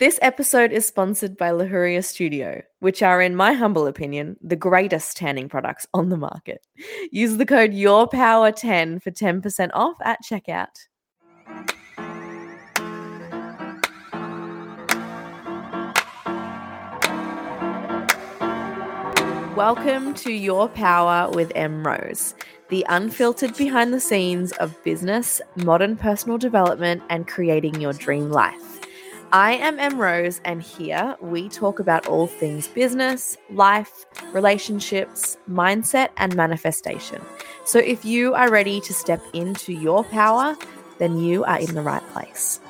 This episode is sponsored by Lahuria Studio, which are, in my humble opinion, the greatest tanning products on the market. Use the code YourPower10 for 10% off at checkout. Welcome to Your Power with Em Rose, the unfiltered behind the scenes of business, modern personal development, and creating your dream life. I am Em Rose, and here we talk about all things business, life, relationships, mindset, and manifestation. So if you are ready to step into your power, then you are in the right place.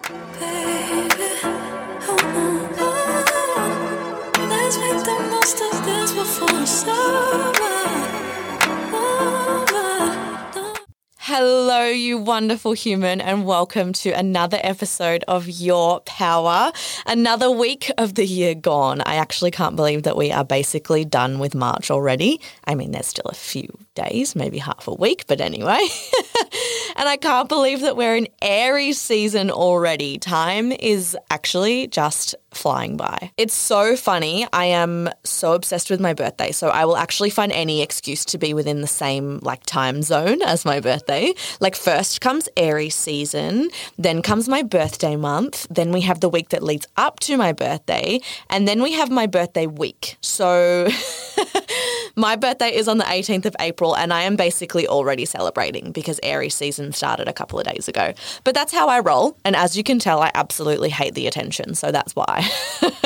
Hello, you wonderful human, and welcome to another episode of Your Power. Another week of the year gone. I actually can't believe that we are basically done with March already. I mean, there's still a few days, maybe half a week, but anyway. and I can't believe that we're in Aries season already. Time is actually just flying by. It's so funny. I am so obsessed with my birthday, so I will actually find any excuse to be within the same like time zone as my birthday. Like first comes Aries season, then comes my birthday month, then we have the week that leads up to my birthday, and then we have my birthday week. So my birthday is on the 18th of April and I am basically already celebrating because Aries season started a couple of days ago. But that's how I roll, and as you can tell I absolutely hate the attention, so that's why.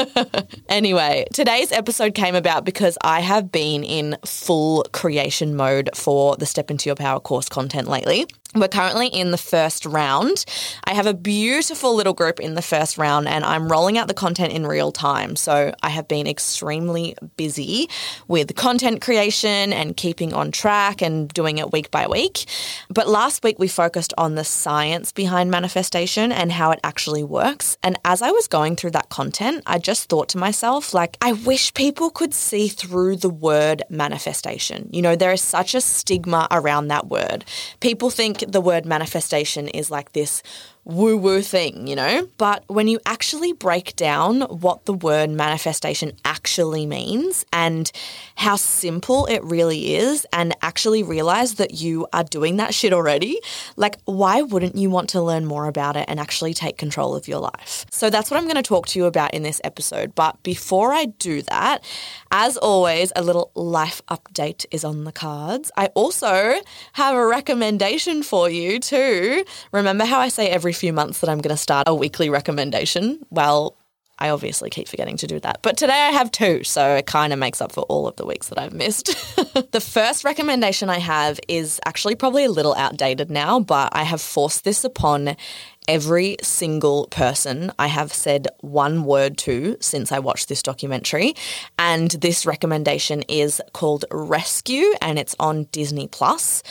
anyway, today's episode came about because I have been in full creation mode for the Step into Your Power course content lately. We're currently in the first round. I have a beautiful little group in the first round, and I'm rolling out the content in real time. So I have been extremely busy with content creation and keeping on track and doing it week by week. But last week, we focused on the science behind manifestation and how it actually works. And as I was going through that content, I just thought to myself, like, I wish people could see through the word manifestation. You know, there is such a stigma around that word. People think the word manifestation is like this woo woo thing, you know? But when you actually break down what the word manifestation actually means and how simple it really is, and actually realize that you are doing that shit already, like, why wouldn't you want to learn more about it and actually take control of your life? So that's what I'm going to talk to you about in this episode. But before I do that, as always, a little life update is on the cards. I also have a recommendation for you too. Remember how I say every few months that I'm going to start a weekly recommendation? Well, I obviously keep forgetting to do that. But today I have two, so it kind of makes up for all of the weeks that I've missed. the first recommendation I have is actually probably a little outdated now, but I have forced this upon every single person I have said one word to since I watched this documentary. And this recommendation is called Rescue and it's on Disney Plus.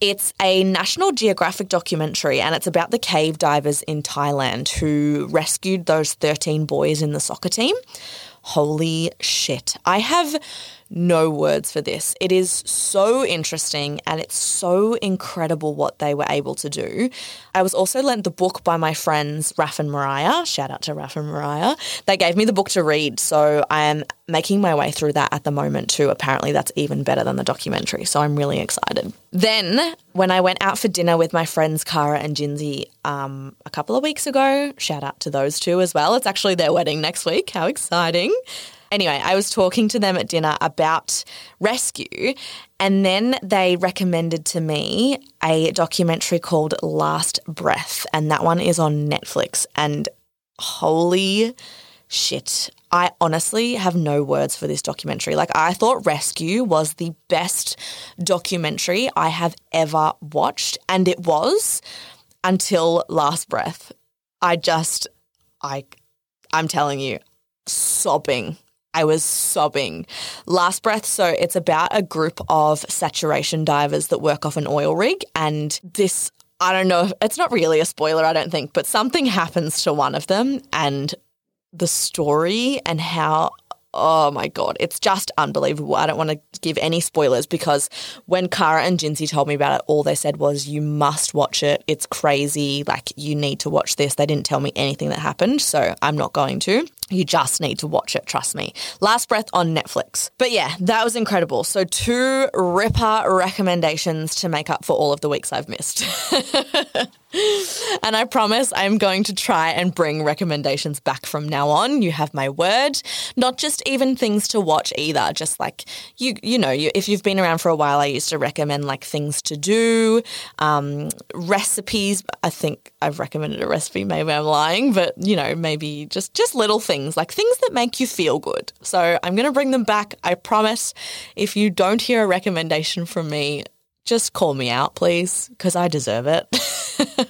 It's a National Geographic documentary and it's about the cave divers in Thailand who rescued those 13 boys in the soccer team. Holy shit. I have no words for this. It is so interesting and it's so incredible what they were able to do. I was also lent the book by my friends Raf and Mariah. Shout out to Raf and Mariah. They gave me the book to read, so I am making my way through that at the moment too. Apparently, that's even better than the documentary, so I'm really excited. Then, when I went out for dinner with my friends Kara and Jinsey um, a couple of weeks ago, shout out to those two as well. It's actually their wedding next week. How exciting! Anyway, I was talking to them at dinner about rescue, and then they recommended to me a documentary called Last Breath, and that one is on Netflix. And holy shit. I honestly have no words for this documentary. Like, I thought Rescue was the best documentary I have ever watched, and it was until Last Breath. I just, I, I'm telling you, sobbing. I was sobbing. Last breath. So it's about a group of saturation divers that work off an oil rig. And this, I don't know, it's not really a spoiler, I don't think, but something happens to one of them. And the story and how oh my god, it's just unbelievable. I don't want to give any spoilers because when Kara and Jinsey told me about it, all they said was, "You must watch it. It's crazy. Like you need to watch this." They didn't tell me anything that happened, so I'm not going to. You just need to watch it, trust me. Last Breath on Netflix. But yeah, that was incredible. So, two ripper recommendations to make up for all of the weeks I've missed. and I promise I'm going to try and bring recommendations back from now on. You have my word. Not just even things to watch either. Just like you, you know, you, if you've been around for a while, I used to recommend like things to do, um, recipes. I think I've recommended a recipe. Maybe I'm lying, but you know, maybe just just little things like things that make you feel good. So I'm going to bring them back. I promise. If you don't hear a recommendation from me, just call me out, please, because I deserve it.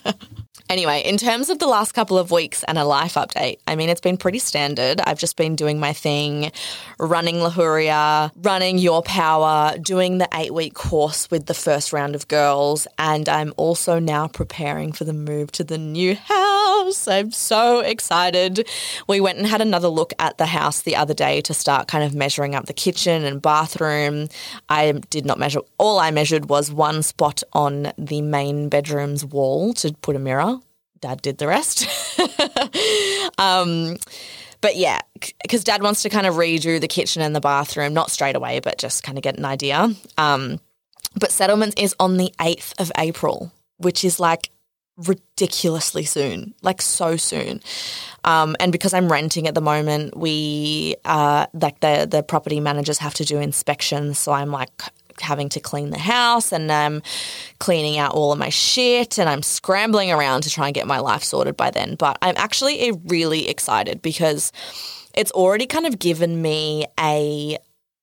Anyway, in terms of the last couple of weeks and a life update, I mean, it's been pretty standard. I've just been doing my thing, running Luhuria, running Your Power, doing the eight week course with the first round of girls, and I'm also now preparing for the move to the new house. I'm so excited. We went and had another look at the house the other day to start kind of measuring up the kitchen and bathroom. I did not measure, all I measured was one spot on the main bedroom's wall to put a mirror dad did the rest. um, but yeah, because dad wants to kind of redo the kitchen and the bathroom, not straight away, but just kind of get an idea. Um, but settlement is on the 8th of April, which is like ridiculously soon, like so soon. Um, and because I'm renting at the moment, we uh, like the the property managers have to do inspections, so I'm like having to clean the house and I'm cleaning out all of my shit and I'm scrambling around to try and get my life sorted by then. But I'm actually eh, really excited because it's already kind of given me a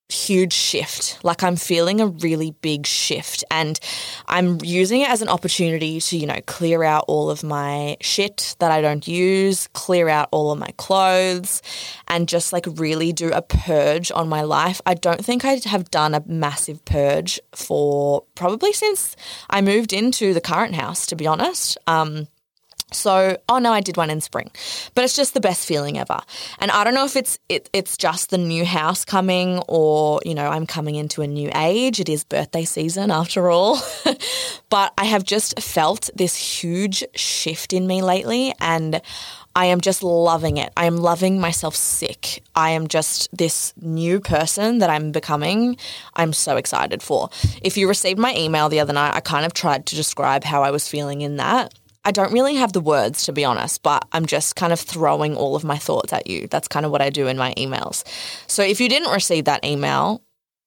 huge shift. Like I'm feeling a really big shift and I'm using it as an opportunity to, you know, clear out all of my shit that I don't use, clear out all of my clothes and just like really do a purge on my life. I don't think I have done a massive purge for probably since I moved into the current house, to be honest. Um, so, oh no, I did one in spring, but it's just the best feeling ever. And I don't know if it's it, it's just the new house coming, or you know, I'm coming into a new age. It is birthday season after all, but I have just felt this huge shift in me lately, and I am just loving it. I am loving myself sick. I am just this new person that I'm becoming. I'm so excited for. If you received my email the other night, I kind of tried to describe how I was feeling in that. I don't really have the words, to be honest, but I'm just kind of throwing all of my thoughts at you. That's kind of what I do in my emails. So if you didn't receive that email,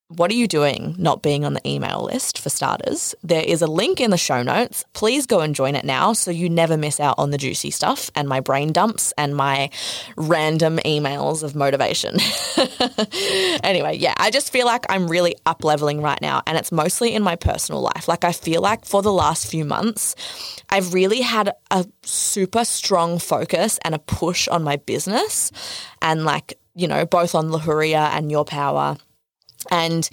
what are you doing not being on the email list for starters? There is a link in the show notes. Please go and join it now so you never miss out on the juicy stuff and my brain dumps and my random emails of motivation. anyway, yeah, I just feel like I'm really up leveling right now and it's mostly in my personal life. Like I feel like for the last few months, I've really had a super strong focus and a push on my business and like, you know, both on Luhuria and Your Power and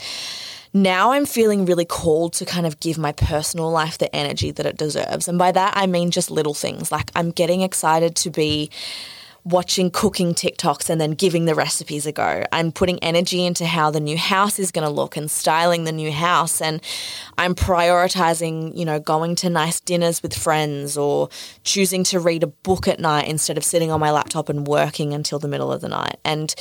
now I'm feeling really called to kind of give my personal life the energy that it deserves. And by that, I mean just little things like I'm getting excited to be watching cooking TikToks and then giving the recipes a go. I'm putting energy into how the new house is going to look and styling the new house. And I'm prioritizing, you know, going to nice dinners with friends or choosing to read a book at night instead of sitting on my laptop and working until the middle of the night. And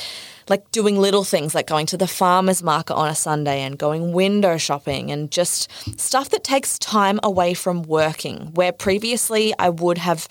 like doing little things like going to the farmer's market on a Sunday and going window shopping and just stuff that takes time away from working, where previously I would have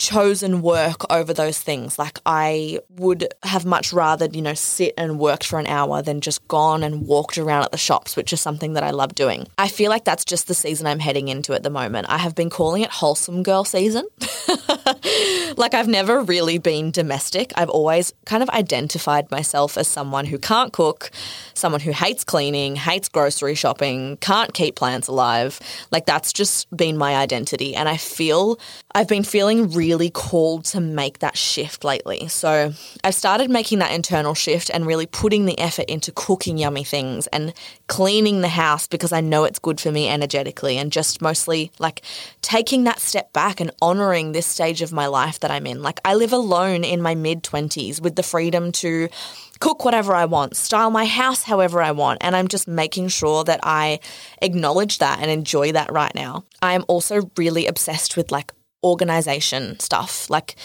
chosen work over those things. Like I would have much rather, you know, sit and worked for an hour than just gone and walked around at the shops, which is something that I love doing. I feel like that's just the season I'm heading into at the moment. I have been calling it wholesome girl season. like I've never really been domestic. I've always kind of identified myself as someone who can't cook, someone who hates cleaning, hates grocery shopping, can't keep plants alive. Like that's just been my identity. And I feel I've been feeling really really called to make that shift lately. So I've started making that internal shift and really putting the effort into cooking yummy things and cleaning the house because I know it's good for me energetically and just mostly like taking that step back and honoring this stage of my life that I'm in. Like I live alone in my mid 20s with the freedom to cook whatever I want, style my house however I want. And I'm just making sure that I acknowledge that and enjoy that right now. I am also really obsessed with like organization stuff. Like,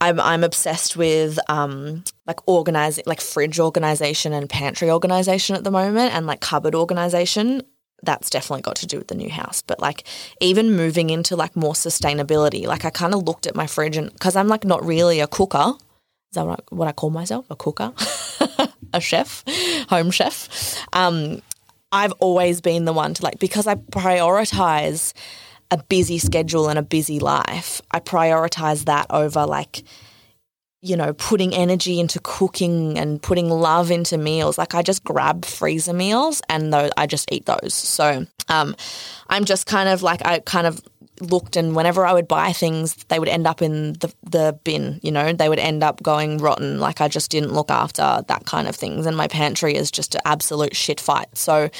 I'm I'm obsessed with um like organizing like fridge organization and pantry organization at the moment and like cupboard organization. That's definitely got to do with the new house. But like even moving into like more sustainability, like I kind of looked at my fridge and because I'm like not really a cooker. Is that what I, what I call myself? A cooker, a chef, home chef. Um, I've always been the one to like because I prioritize a busy schedule and a busy life. I prioritize that over like you know, putting energy into cooking and putting love into meals. Like I just grab freezer meals and those, I just eat those. So um, I'm just kind of like I kind of looked and whenever I would buy things, they would end up in the the bin. You know, they would end up going rotten. Like I just didn't look after that kind of things. And my pantry is just an absolute shit fight. So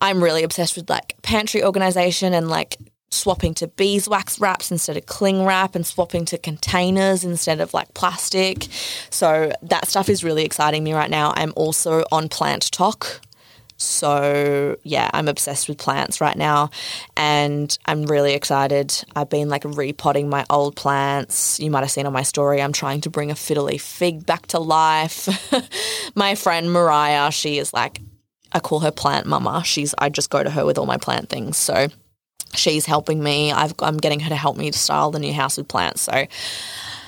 I'm really obsessed with like pantry organization and like swapping to beeswax wraps instead of cling wrap and swapping to containers instead of like plastic. So that stuff is really exciting me right now. I'm also on plant talk. So yeah, I'm obsessed with plants right now and I'm really excited. I've been like repotting my old plants. You might have seen on my story, I'm trying to bring a fiddle leaf fig back to life. my friend Mariah, she is like I call her plant mama. She's I just go to her with all my plant things. So she's helping me. i am getting her to help me to style the new house with plants. So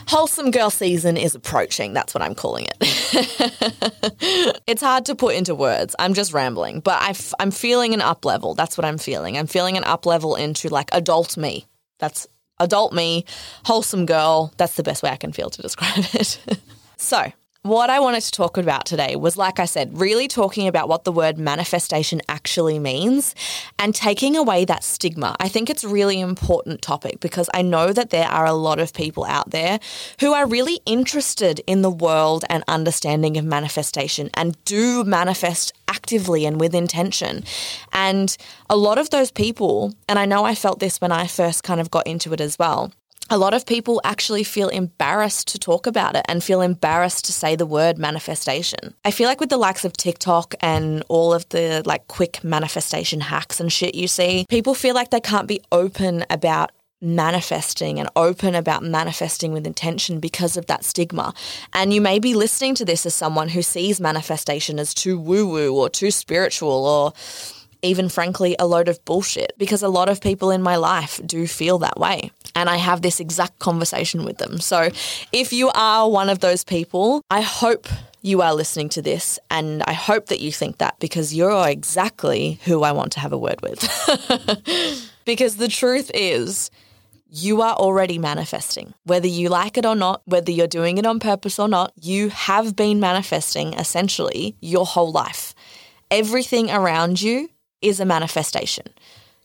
wholesome girl season is approaching. That's what I'm calling it. it's hard to put into words. I'm just rambling, but i f- I'm feeling an up level. That's what I'm feeling. I'm feeling an up level into like adult me. That's adult me, wholesome girl. That's the best way I can feel to describe it. so, what I wanted to talk about today was, like I said, really talking about what the word manifestation actually means and taking away that stigma. I think it's a really important topic because I know that there are a lot of people out there who are really interested in the world and understanding of manifestation and do manifest actively and with intention. And a lot of those people, and I know I felt this when I first kind of got into it as well a lot of people actually feel embarrassed to talk about it and feel embarrassed to say the word manifestation. I feel like with the likes of TikTok and all of the like quick manifestation hacks and shit you see, people feel like they can't be open about manifesting and open about manifesting with intention because of that stigma. And you may be listening to this as someone who sees manifestation as too woo woo or too spiritual or even frankly a load of bullshit because a lot of people in my life do feel that way. And I have this exact conversation with them. So if you are one of those people, I hope you are listening to this and I hope that you think that because you're exactly who I want to have a word with. because the truth is, you are already manifesting. Whether you like it or not, whether you're doing it on purpose or not, you have been manifesting essentially your whole life. Everything around you is a manifestation.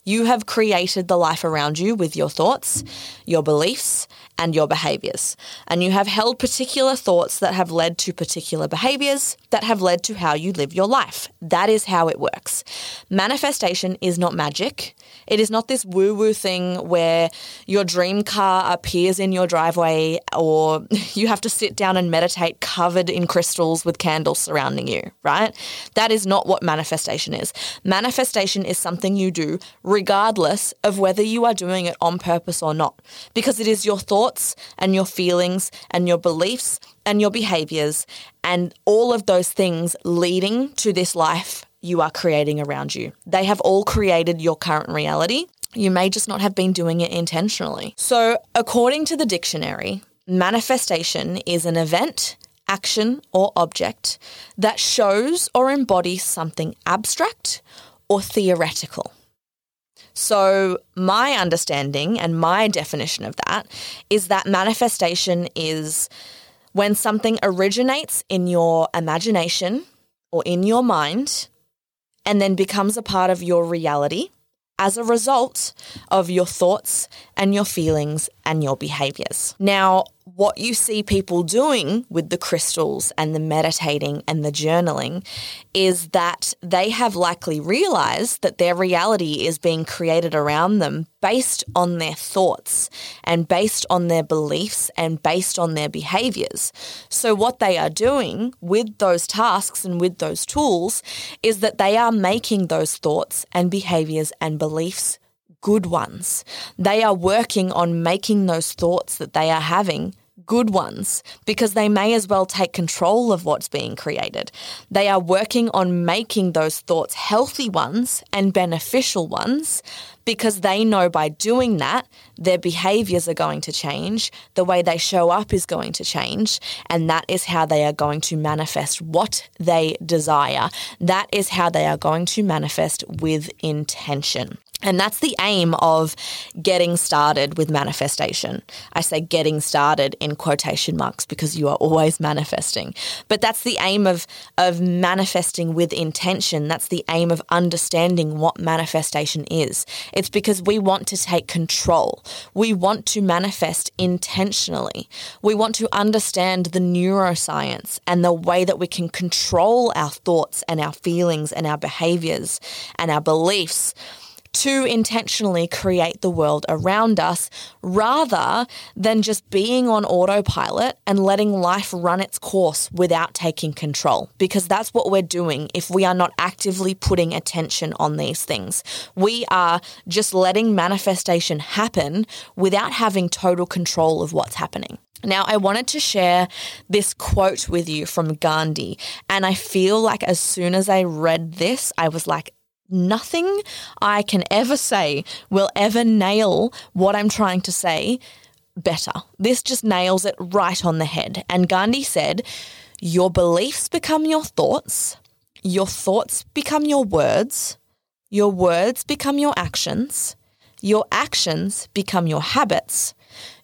You have created the life around you with your thoughts, your beliefs, and your behaviors. And you have held particular thoughts that have led to particular behaviors that have led to how you live your life. That is how it works. Manifestation is not magic. It is not this woo woo thing where your dream car appears in your driveway or you have to sit down and meditate covered in crystals with candles surrounding you, right? That is not what manifestation is. Manifestation is something you do regardless of whether you are doing it on purpose or not, because it is your thoughts and your feelings and your beliefs and your behaviors and all of those things leading to this life you are creating around you. They have all created your current reality. You may just not have been doing it intentionally. So, according to the dictionary, manifestation is an event, action, or object that shows or embodies something abstract or theoretical. So, my understanding and my definition of that is that manifestation is when something originates in your imagination or in your mind and then becomes a part of your reality as a result of your thoughts and your feelings and your behaviors. Now, what you see people doing with the crystals and the meditating and the journaling is that they have likely realized that their reality is being created around them based on their thoughts and based on their beliefs and based on their behaviors. So, what they are doing with those tasks and with those tools is that they are making those thoughts and behaviors and beliefs good ones. They are working on making those thoughts that they are having good ones because they may as well take control of what's being created. They are working on making those thoughts healthy ones and beneficial ones because they know by doing that, their behaviors are going to change, the way they show up is going to change, and that is how they are going to manifest what they desire. That is how they are going to manifest with intention. And that's the aim of getting started with manifestation. I say getting started in quotation marks because you are always manifesting. But that's the aim of, of manifesting with intention. That's the aim of understanding what manifestation is. It's because we want to take control. We want to manifest intentionally. We want to understand the neuroscience and the way that we can control our thoughts and our feelings and our behaviors and our beliefs to intentionally create the world around us rather than just being on autopilot and letting life run its course without taking control. Because that's what we're doing if we are not actively putting attention on these things. We are just letting manifestation happen without having total control of what's happening. Now, I wanted to share this quote with you from Gandhi. And I feel like as soon as I read this, I was like, nothing I can ever say will ever nail what I'm trying to say better. This just nails it right on the head. And Gandhi said, Your beliefs become your thoughts, your thoughts become your words, your words become your actions, your actions become your habits,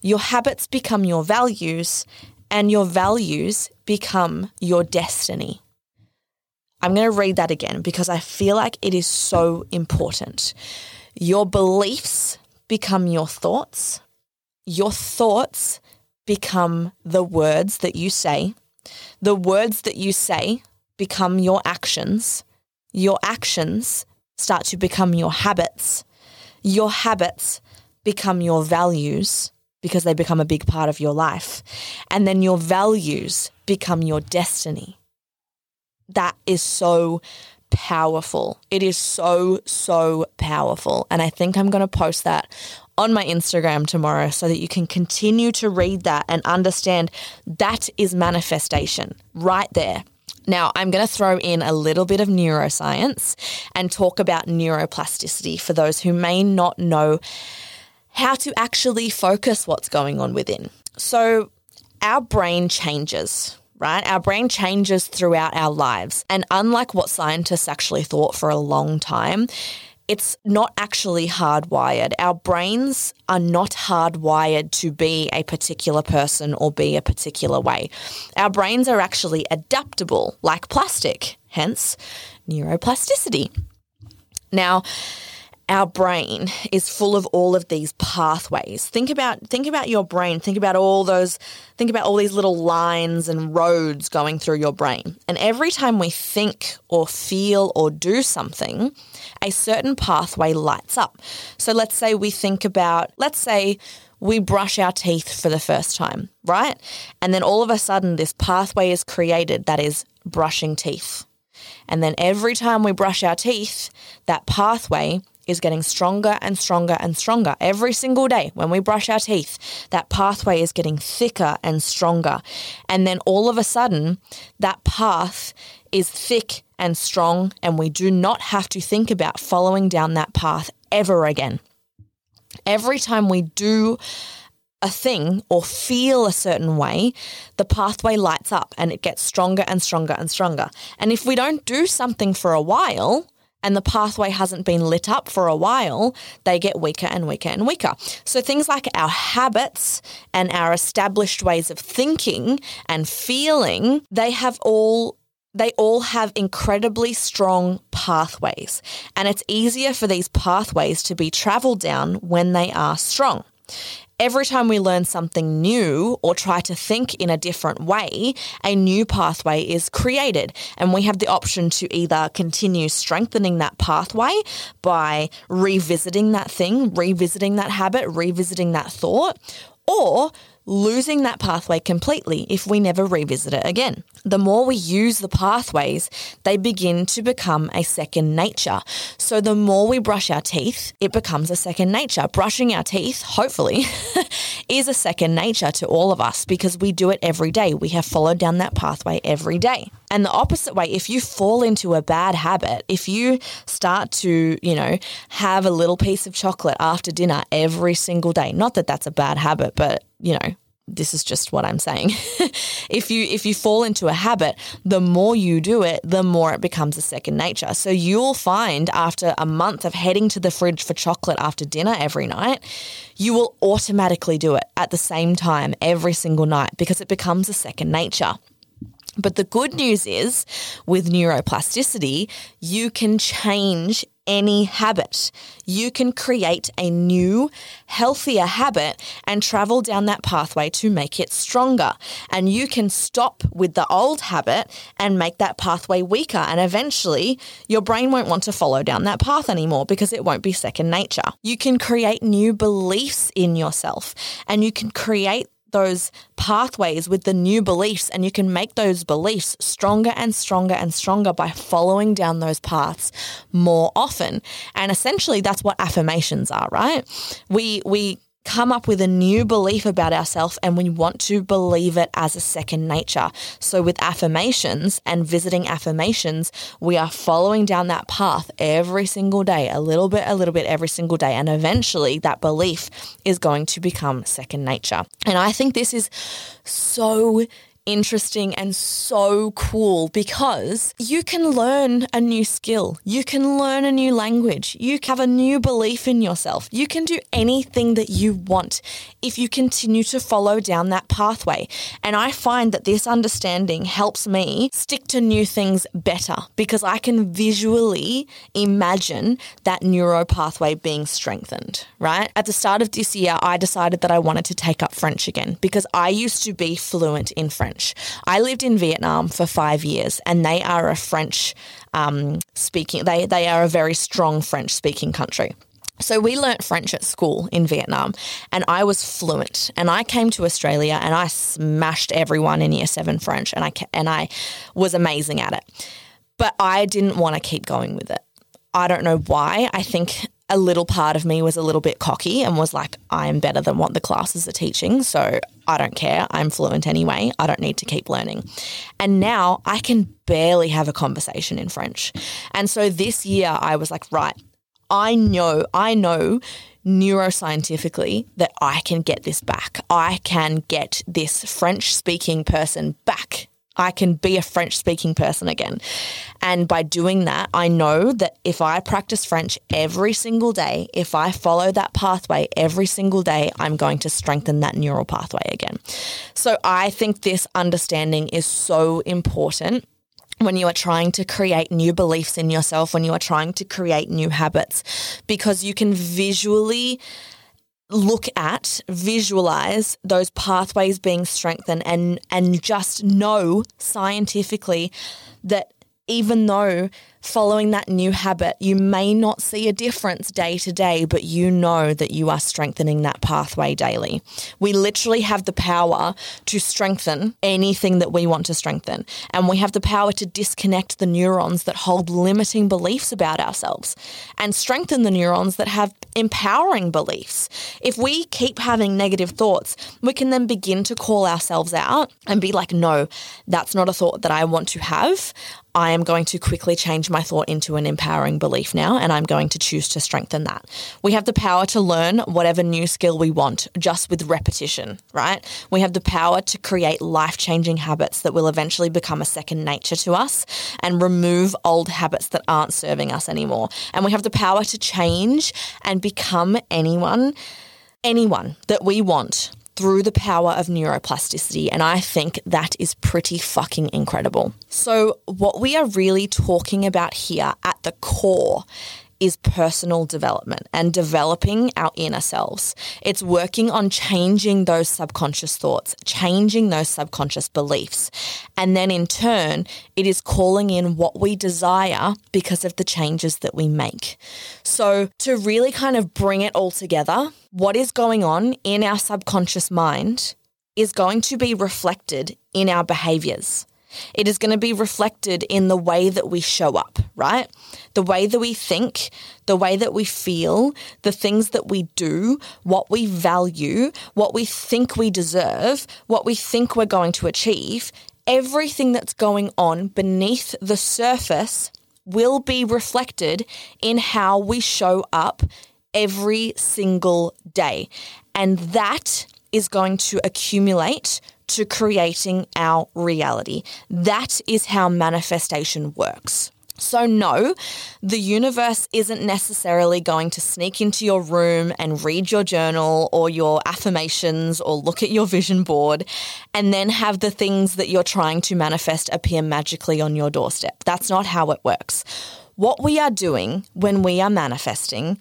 your habits become your values, and your values become your destiny. I'm going to read that again because I feel like it is so important. Your beliefs become your thoughts. Your thoughts become the words that you say. The words that you say become your actions. Your actions start to become your habits. Your habits become your values because they become a big part of your life. And then your values become your destiny that is so powerful. It is so, so powerful. And I think I'm going to post that on my Instagram tomorrow so that you can continue to read that and understand that is manifestation right there. Now, I'm going to throw in a little bit of neuroscience and talk about neuroplasticity for those who may not know how to actually focus what's going on within. So, our brain changes right? Our brain changes throughout our lives. And unlike what scientists actually thought for a long time, it's not actually hardwired. Our brains are not hardwired to be a particular person or be a particular way. Our brains are actually adaptable, like plastic, hence neuroplasticity. Now, our brain is full of all of these pathways. Think about think about your brain. Think about all those think about all these little lines and roads going through your brain. And every time we think or feel or do something, a certain pathway lights up. So let's say we think about let's say we brush our teeth for the first time, right? And then all of a sudden this pathway is created that is brushing teeth. And then every time we brush our teeth, that pathway is getting stronger and stronger and stronger every single day when we brush our teeth. That pathway is getting thicker and stronger. And then all of a sudden, that path is thick and strong, and we do not have to think about following down that path ever again. Every time we do a thing or feel a certain way, the pathway lights up and it gets stronger and stronger and stronger. And if we don't do something for a while, and the pathway hasn't been lit up for a while, they get weaker and weaker and weaker. So things like our habits and our established ways of thinking and feeling, they have all they all have incredibly strong pathways, and it's easier for these pathways to be traveled down when they are strong every time we learn something new or try to think in a different way, a new pathway is created. And we have the option to either continue strengthening that pathway by revisiting that thing, revisiting that habit, revisiting that thought, or losing that pathway completely if we never revisit it again. The more we use the pathways, they begin to become a second nature. So the more we brush our teeth, it becomes a second nature. Brushing our teeth, hopefully, is a second nature to all of us because we do it every day. We have followed down that pathway every day. And the opposite way, if you fall into a bad habit, if you start to, you know, have a little piece of chocolate after dinner every single day, not that that's a bad habit, but, you know, this is just what I'm saying. if you if you fall into a habit, the more you do it, the more it becomes a second nature. So you'll find after a month of heading to the fridge for chocolate after dinner every night, you will automatically do it at the same time every single night because it becomes a second nature. But the good news is with neuroplasticity, you can change any habit. You can create a new, healthier habit and travel down that pathway to make it stronger. And you can stop with the old habit and make that pathway weaker. And eventually, your brain won't want to follow down that path anymore because it won't be second nature. You can create new beliefs in yourself and you can create those pathways with the new beliefs and you can make those beliefs stronger and stronger and stronger by following down those paths more often. And essentially that's what affirmations are, right? We we come up with a new belief about ourselves and we want to believe it as a second nature. So, with affirmations and visiting affirmations, we are following down that path every single day, a little bit, a little bit every single day. And eventually, that belief is going to become second nature. And I think this is so interesting and so cool because you can learn a new skill. You can learn a new language. You have a new belief in yourself. You can do anything that you want if you continue to follow down that pathway. And I find that this understanding helps me stick to new things better because I can visually imagine that neuro pathway being strengthened, right? At the start of this year, I decided that I wanted to take up French again because I used to be fluent in French. French. I lived in Vietnam for five years, and they are a French um, speaking. They they are a very strong French speaking country. So we learnt French at school in Vietnam and I was fluent and I came to Australia and I smashed everyone in year 7 French and I and I was amazing at it. But I didn't want to keep going with it. I don't know why. I think a little part of me was a little bit cocky and was like, I'm better than what the classes are teaching. So I don't care. I'm fluent anyway. I don't need to keep learning. And now I can barely have a conversation in French. And so this year I was like, right, I know, I know neuroscientifically that I can get this back. I can get this French speaking person back I can be a French speaking person again. And by doing that, I know that if I practice French every single day, if I follow that pathway every single day, I'm going to strengthen that neural pathway again. So I think this understanding is so important when you are trying to create new beliefs in yourself, when you are trying to create new habits, because you can visually look at, visualize those pathways being strengthened and and just know scientifically that even though following that new habit, you may not see a difference day to day, but you know that you are strengthening that pathway daily. We literally have the power to strengthen anything that we want to strengthen. And we have the power to disconnect the neurons that hold limiting beliefs about ourselves and strengthen the neurons that have empowering beliefs. If we keep having negative thoughts, we can then begin to call ourselves out and be like, no, that's not a thought that I want to have. I am going to quickly change my thought into an empowering belief now, and I'm going to choose to strengthen that. We have the power to learn whatever new skill we want just with repetition, right? We have the power to create life changing habits that will eventually become a second nature to us and remove old habits that aren't serving us anymore. And we have the power to change and become anyone, anyone that we want through the power of neuroplasticity. And I think that is pretty fucking incredible. So, what we are really talking about here at the core is personal development and developing our inner selves. It's working on changing those subconscious thoughts, changing those subconscious beliefs. And then in turn, it is calling in what we desire because of the changes that we make. So to really kind of bring it all together, what is going on in our subconscious mind is going to be reflected in our behaviors. It is going to be reflected in the way that we show up, right? The way that we think, the way that we feel, the things that we do, what we value, what we think we deserve, what we think we're going to achieve. Everything that's going on beneath the surface will be reflected in how we show up every single day. And that is going to accumulate to creating our reality. That is how manifestation works. So, no, the universe isn't necessarily going to sneak into your room and read your journal or your affirmations or look at your vision board and then have the things that you're trying to manifest appear magically on your doorstep. That's not how it works. What we are doing when we are manifesting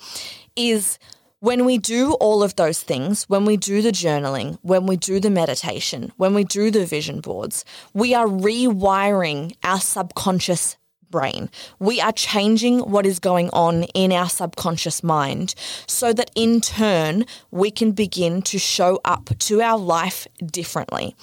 is when we do all of those things, when we do the journaling, when we do the meditation, when we do the vision boards, we are rewiring our subconscious brain. We are changing what is going on in our subconscious mind so that in turn we can begin to show up to our life differently.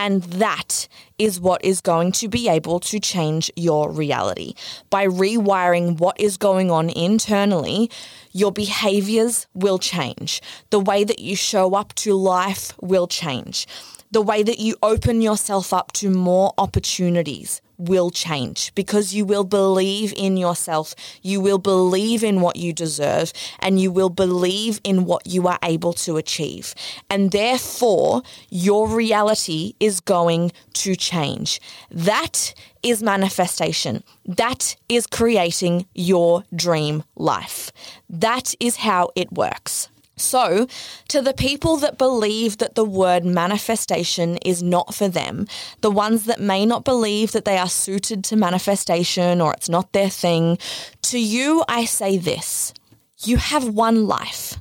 And that is what is going to be able to change your reality. By rewiring what is going on internally, your behaviors will change. The way that you show up to life will change. The way that you open yourself up to more opportunities will change because you will believe in yourself. You will believe in what you deserve and you will believe in what you are able to achieve. And therefore, your reality is going to change. That is manifestation. That is creating your dream life. That is how it works. So, to the people that believe that the word manifestation is not for them, the ones that may not believe that they are suited to manifestation or it's not their thing, to you I say this you have one life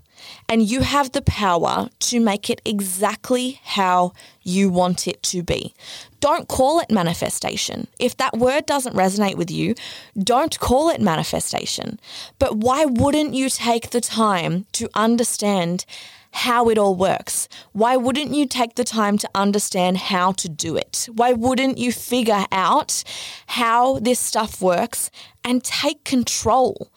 and you have the power to make it exactly how you want it to be. Don't call it manifestation. If that word doesn't resonate with you, don't call it manifestation. But why wouldn't you take the time to understand how it all works? Why wouldn't you take the time to understand how to do it? Why wouldn't you figure out how this stuff works and take control?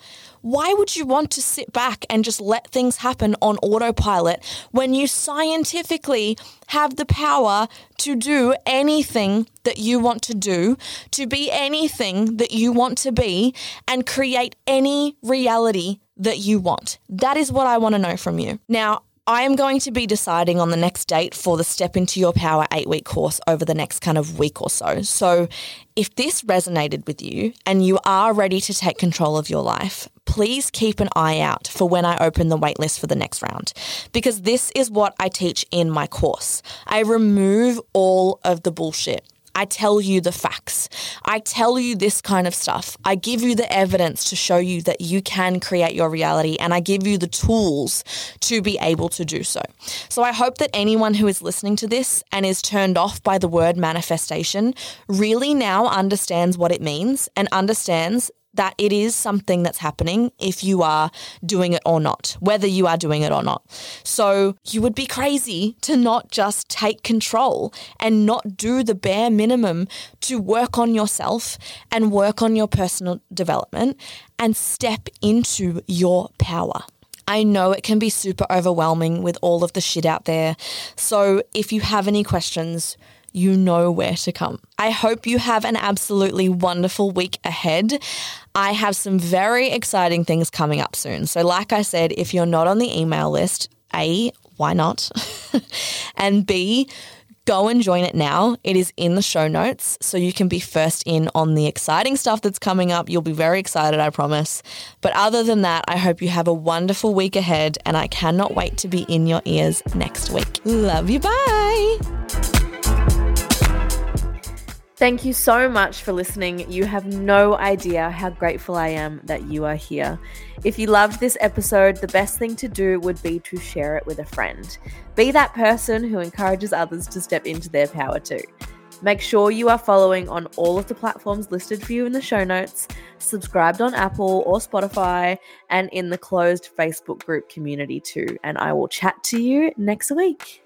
Why would you want to sit back and just let things happen on autopilot when you scientifically have the power to do anything that you want to do, to be anything that you want to be, and create any reality that you want? That is what I want to know from you. Now, I am going to be deciding on the next date for the Step Into Your Power eight week course over the next kind of week or so. So, if this resonated with you and you are ready to take control of your life, please keep an eye out for when I open the waitlist for the next round because this is what I teach in my course. I remove all of the bullshit. I tell you the facts. I tell you this kind of stuff. I give you the evidence to show you that you can create your reality and I give you the tools to be able to do so. So I hope that anyone who is listening to this and is turned off by the word manifestation really now understands what it means and understands that it is something that's happening if you are doing it or not, whether you are doing it or not. So you would be crazy to not just take control and not do the bare minimum to work on yourself and work on your personal development and step into your power. I know it can be super overwhelming with all of the shit out there. So if you have any questions, you know where to come. I hope you have an absolutely wonderful week ahead. I have some very exciting things coming up soon. So, like I said, if you're not on the email list, A, why not? and B, go and join it now. It is in the show notes, so you can be first in on the exciting stuff that's coming up. You'll be very excited, I promise. But other than that, I hope you have a wonderful week ahead, and I cannot wait to be in your ears next week. Love you. Bye. Thank you so much for listening. You have no idea how grateful I am that you are here. If you loved this episode, the best thing to do would be to share it with a friend. Be that person who encourages others to step into their power too. Make sure you are following on all of the platforms listed for you in the show notes, subscribed on Apple or Spotify, and in the closed Facebook group community too. And I will chat to you next week.